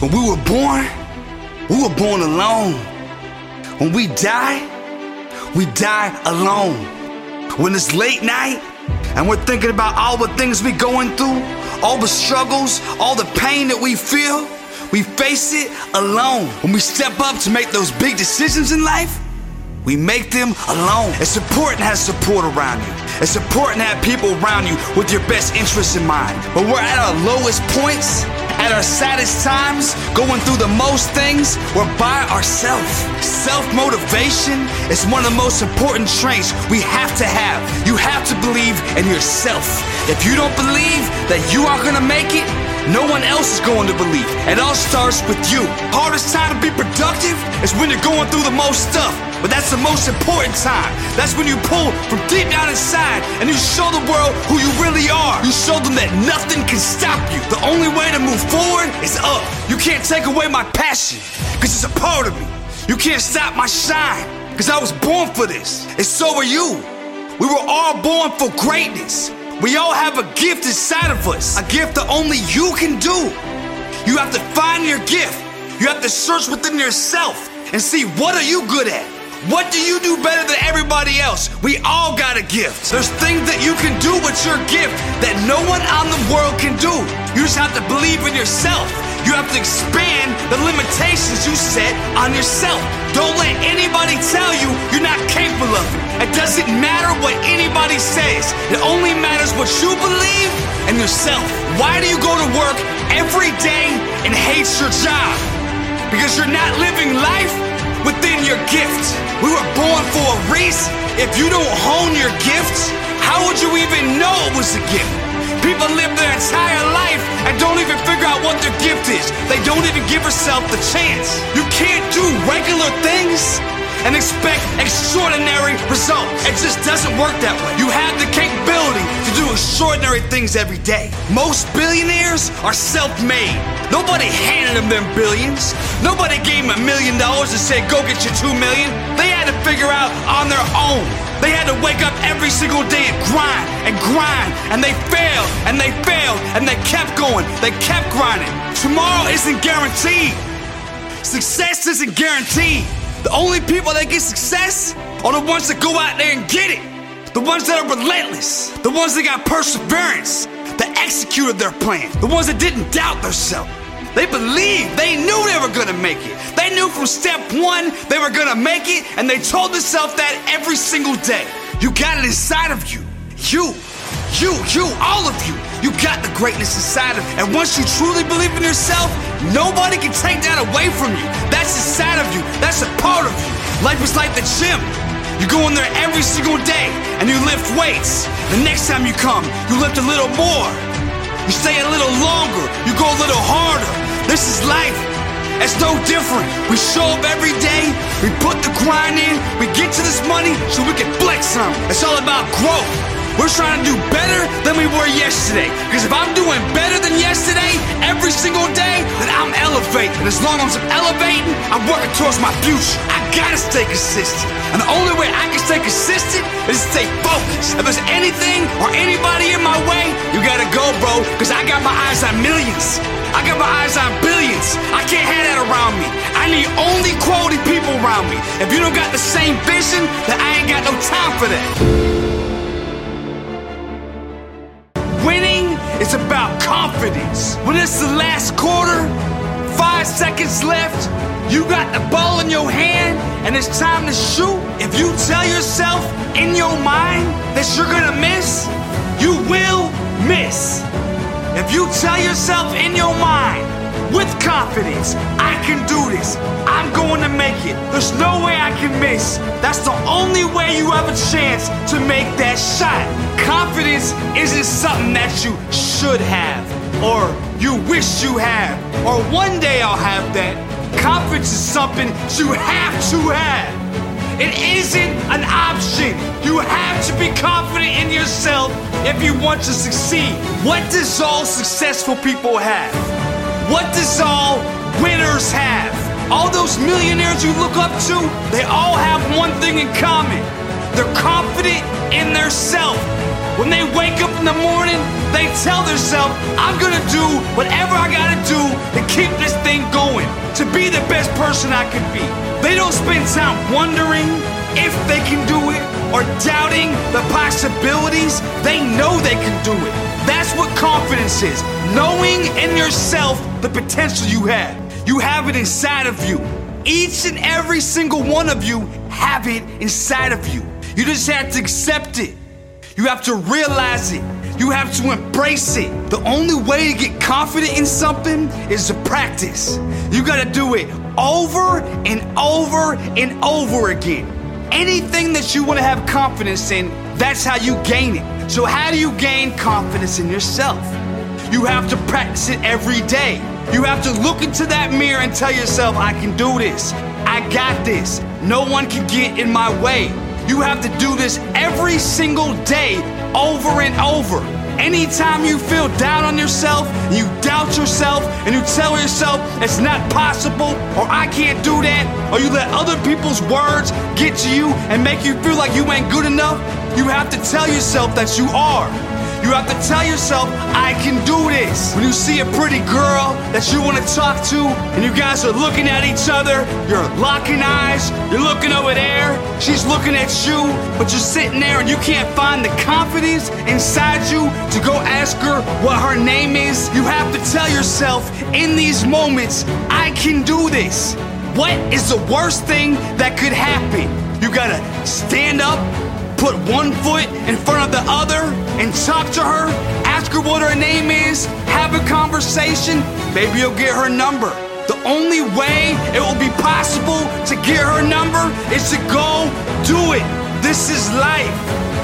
When we were born, we were born alone. When we die, we die alone. When it's late night and we're thinking about all the things we're going through, all the struggles, all the pain that we feel, we face it alone. When we step up to make those big decisions in life, we make them alone. It's important to have support around you. It's important to have people around you with your best interests in mind. But we're at our lowest points, at our saddest times, going through the most things, we're by ourselves. Self motivation is one of the most important traits we have to have. You have to believe in yourself. If you don't believe that you are gonna make it, no one else is going to believe. It all starts with you. Hardest time to be productive is when you're going through the most stuff. But that's the most important time. That's when you pull from deep down inside and you show the world who you really are. You show them that nothing can stop you. The only way to move forward is up. You can't take away my passion because it's a part of me. You can't stop my shine because I was born for this. And so are you. We were all born for greatness. We all have a gift inside of us, a gift that only you can do. You have to find your gift. You have to search within yourself and see what are you good at? What do you do better than everybody else? We all got a gift. There's things that you can do with your gift that no one on the world can do. You just have to believe in yourself. You have to expand the limitations you set on yourself. Don't let anybody tell you you're not capable of it. It doesn't matter what anybody says. It only matters what you believe in yourself. Why do you go to work every day and hate your job? Because you're not living life within your gift. We were born for a reason. If you don't hone your gifts, how would you even know it was a gift? People live their entire life and don't even figure out what their gift is. They don't even give herself the chance. You can't do regular things and expect extraordinary results. It just doesn't work that way. You have the capability extraordinary things every day. Most billionaires are self-made. Nobody handed them them billions. Nobody gave them a million dollars and said, go get your two million. They had to figure out on their own. They had to wake up every single day and grind and grind. And they failed and they failed and they kept going. They kept grinding. Tomorrow isn't guaranteed. Success isn't guaranteed. The only people that get success are the ones that go out there and get it. The ones that are relentless. The ones that got perseverance. That executed their plan. The ones that didn't doubt themselves. They believed. They knew they were gonna make it. They knew from step one they were gonna make it, and they told themselves that every single day. You got it inside of you. You, you, you, all of you. You got the greatness inside of you. And once you truly believe in yourself, nobody can take that away from you. That's inside of you. That's a part of you. Life is like the gym. You go in there every single day and you lift weights. The next time you come, you lift a little more. You stay a little longer. You go a little harder. This is life. It's no different. We show up every day. We put the grind in. We get to this money so we can flex some. It's all about growth. We're trying to do better than we were yesterday. Because if I'm doing better than yesterday every single day, then I'm elevating. And as long as I'm elevating, I'm working towards my future. I gotta stay consistent. And the only way I can stay consistent is to stay focused. If there's anything or anybody in my way, you gotta go, bro. Because I got my eyes on millions. I got my eyes on billions. I can't have that around me. I need only quality people around me. If you don't got the same vision, then I ain't got no time for that. When it's the last quarter, five seconds left, you got the ball in your hand and it's time to shoot. If you tell yourself in your mind that you're gonna miss, you will miss. If you tell yourself in your mind with confidence, I can do this, I'm going to make it, there's no way I can miss, that's the only way you have a chance to make that shot. Confidence isn't something that you should have, or you wish you have, or one day I'll have that. Confidence is something you have to have. It isn't an option. You have to be confident in yourself if you want to succeed. What does all successful people have? What does all winners have? All those millionaires you look up to, they all have one thing in common. They're confident in their self. When they wake up in the morning, they tell themselves, I'm gonna do whatever I gotta do to keep this thing going, to be the best person I can be. They don't spend time wondering if they can do it or doubting the possibilities. They know they can do it. That's what confidence is knowing in yourself the potential you have. You have it inside of you. Each and every single one of you have it inside of you. You just have to accept it. You have to realize it. You have to embrace it. The only way to get confident in something is to practice. You gotta do it over and over and over again. Anything that you wanna have confidence in, that's how you gain it. So, how do you gain confidence in yourself? You have to practice it every day. You have to look into that mirror and tell yourself, I can do this. I got this. No one can get in my way. You have to do this every single day, over and over. Anytime you feel down on yourself, you doubt yourself, and you tell yourself it's not possible, or I can't do that, or you let other people's words get to you and make you feel like you ain't good enough, you have to tell yourself that you are. You have to tell yourself, I can do this. When you see a pretty girl that you want to talk to, and you guys are looking at each other, you're locking eyes, you're looking over there, she's looking at you, but you're sitting there and you can't find the confidence inside you to go ask her what her name is. You have to tell yourself in these moments, I can do this. What is the worst thing that could happen? You gotta stand up, put one foot in front of the other and talk to her, ask her what her name is, have a conversation, maybe you'll get her number. The only way it will be possible to get her number is to go do it. This is life.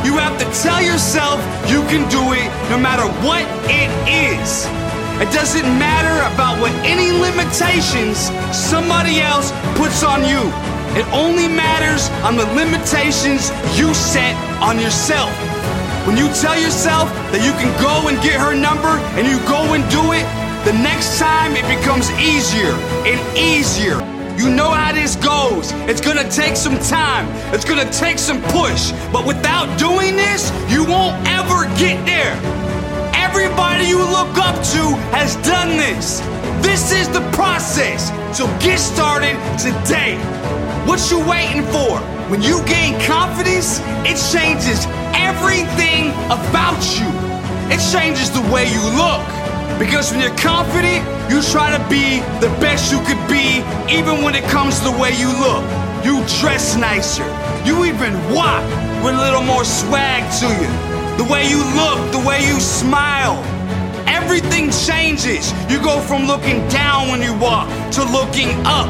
You have to tell yourself you can do it no matter what it is. It doesn't matter about what any limitations somebody else puts on you. It only matters on the limitations you set on yourself. When you tell yourself that you can go and get her number and you go and do it, the next time it becomes easier and easier. You know how this goes. It's gonna take some time, it's gonna take some push. But without doing this, you won't ever get there. Everybody you look up to has done this. This is the process. So get started today. What you waiting for? When you gain confidence, it changes everything about you. It changes the way you look. Because when you're confident, you try to be the best you could be, even when it comes to the way you look. You dress nicer. You even walk with a little more swag to you. The way you look, the way you smile. Everything changes. You go from looking down when you walk to looking up.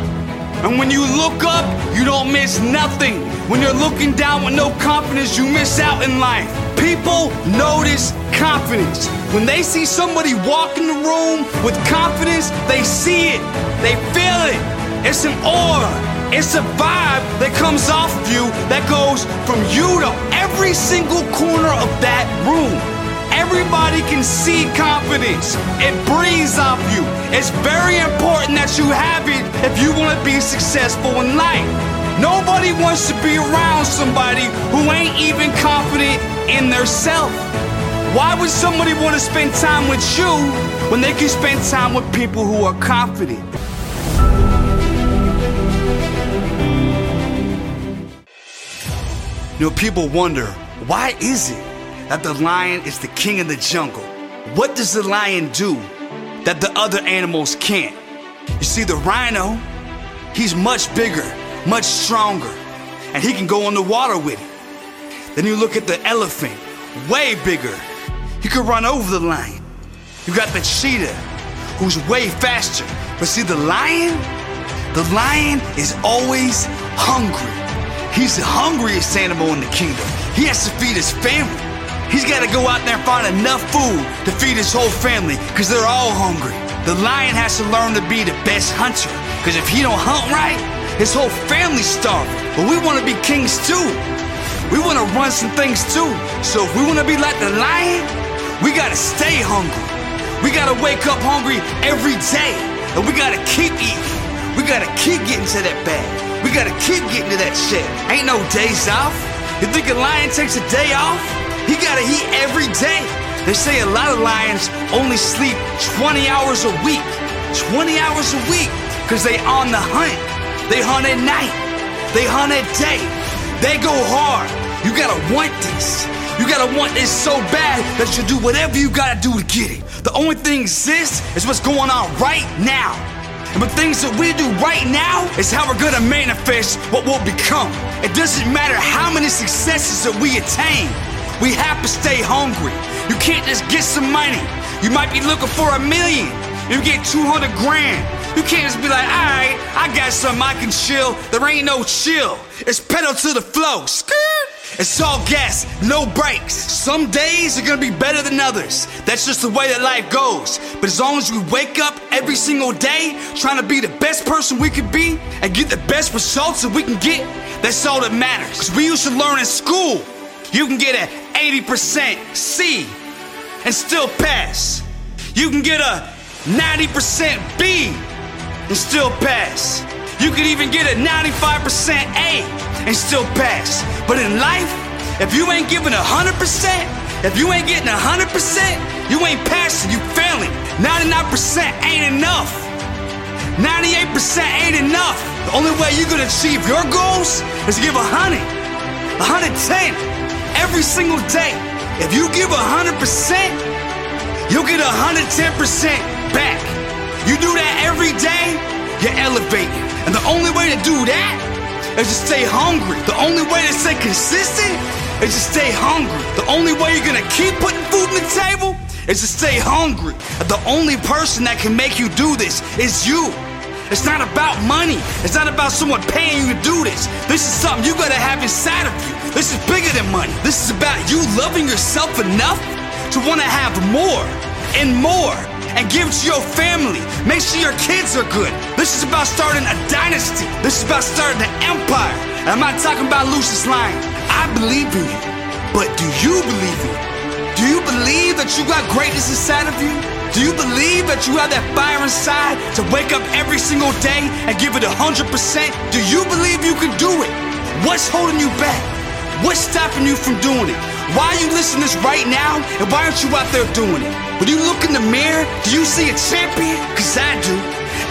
And when you look up, you don't miss nothing. When you're looking down with no confidence, you miss out in life. People notice confidence. When they see somebody walk in the room with confidence, they see it, they feel it. It's an aura, it's a vibe that comes off of you that goes from you to every single corner of that room. Everybody can see confidence. It breathes off you. It's very important that you have it if you want to be successful in life. Nobody wants to be around somebody who ain't even confident in their self. Why would somebody want to spend time with you when they can spend time with people who are confident? You know, people wonder, why is it that the lion is the king of the jungle? What does the lion do that the other animals can't? You see, the rhino, he's much bigger, much stronger, and he can go on the water with it. Then you look at the elephant, way bigger. He could run over the lion. You got the cheetah, who's way faster. But see, the lion, the lion is always hungry. He's the hungriest animal in the kingdom. He has to feed his family. He's got to go out there and find enough food to feed his whole family because they're all hungry. The lion has to learn to be the best hunter because if he don't hunt right, his whole family's starving. But we want to be kings too. We want to run some things too. So if we want to be like the lion, we got to stay hungry. We got to wake up hungry every day. And we got to keep eating. We got to keep getting to that bag. We got to keep getting to that shit. Ain't no days off. You think a lion takes a day off? He gotta eat every day. They say a lot of lions only sleep 20 hours a week. 20 hours a week, because they on the hunt. They hunt at night. They hunt at day. They go hard. You gotta want this. You gotta want this so bad that you do whatever you gotta do to get it. The only thing exists is what's going on right now. And the things that we do right now is how we're gonna manifest what we'll become. It doesn't matter how many successes that we attain. We have to stay hungry. You can't just get some money. You might be looking for a million. You get 200 grand. You can't just be like, alright, I got something I can chill. There ain't no chill. It's pedal to the flow. It's all gas, no brakes. Some days are gonna be better than others. That's just the way that life goes. But as long as we wake up every single day trying to be the best person we could be and get the best results that we can get, that's all that matters. Because we used to learn in school, you can get an 80% C and still pass. You can get a 90% B and still pass. You could even get a 95% A and still pass. But in life, if you ain't giving 100%, if you ain't getting 100%, you ain't passing, you failing. 99% ain't enough. 98% ain't enough. The only way you're gonna achieve your goals is to give 100, 110 every single day. If you give 100%, you'll get 110% back. You do that every day, you're elevating. And the only way to do that is to stay hungry. The only way to stay consistent is to stay hungry. The only way you're gonna keep putting food on the table is to stay hungry. The only person that can make you do this is you. It's not about money. It's not about someone paying you to do this. This is something you gotta have inside of you. This is bigger than money. This is about you loving yourself enough to wanna have more and more and give it to your family. Make sure your kids are good. This is about starting a dynasty. This is about starting an empire. And I'm not talking about Lucious Lyon. I believe in you. But do you believe in it? Do you believe that you got greatness inside of you? Do you believe that you have that fire inside to wake up every single day and give it 100%? Do you believe you can do it? What's holding you back? What's stopping you from doing it? Why are you listening to this right now? And why aren't you out there doing it? When you look in the mirror, do you see a champion? Cause I do.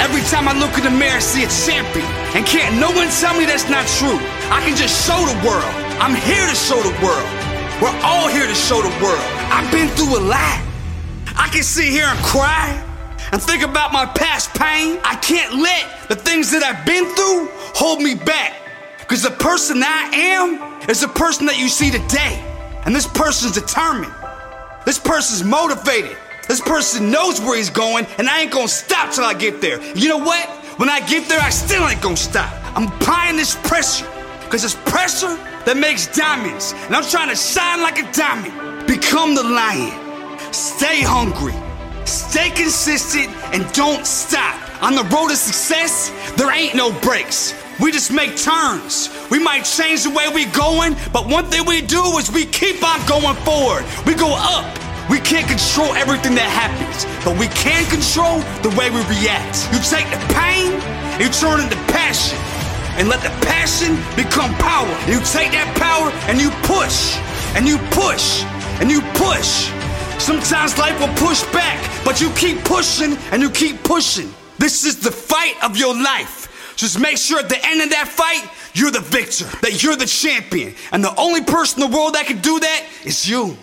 Every time I look in the mirror, I see a champion. And can't no one tell me that's not true. I can just show the world. I'm here to show the world. We're all here to show the world. I've been through a lot. I can sit here and cry and think about my past pain. I can't let the things that I've been through hold me back. Because the person I am is the person that you see today. And this person's determined. This person's motivated. This person knows where he's going, and I ain't gonna stop till I get there. You know what? When I get there, I still ain't gonna stop. I'm applying this pressure, because it's pressure that makes diamonds. And I'm trying to shine like a diamond. Become the lion. Stay hungry. Stay consistent and don't stop. On the road to success, there ain't no breaks. We just make turns. We might change the way we're going, but one thing we do is we keep on going forward. We go up. We can't control everything that happens, but we can control the way we react. You take the pain, you turn it into passion, and let the passion become power. You take that power and you push, and you push, and you push. Sometimes life will push back, but you keep pushing and you keep pushing. This is the fight of your life. Just make sure at the end of that fight, you're the victor, that you're the champion. And the only person in the world that can do that is you.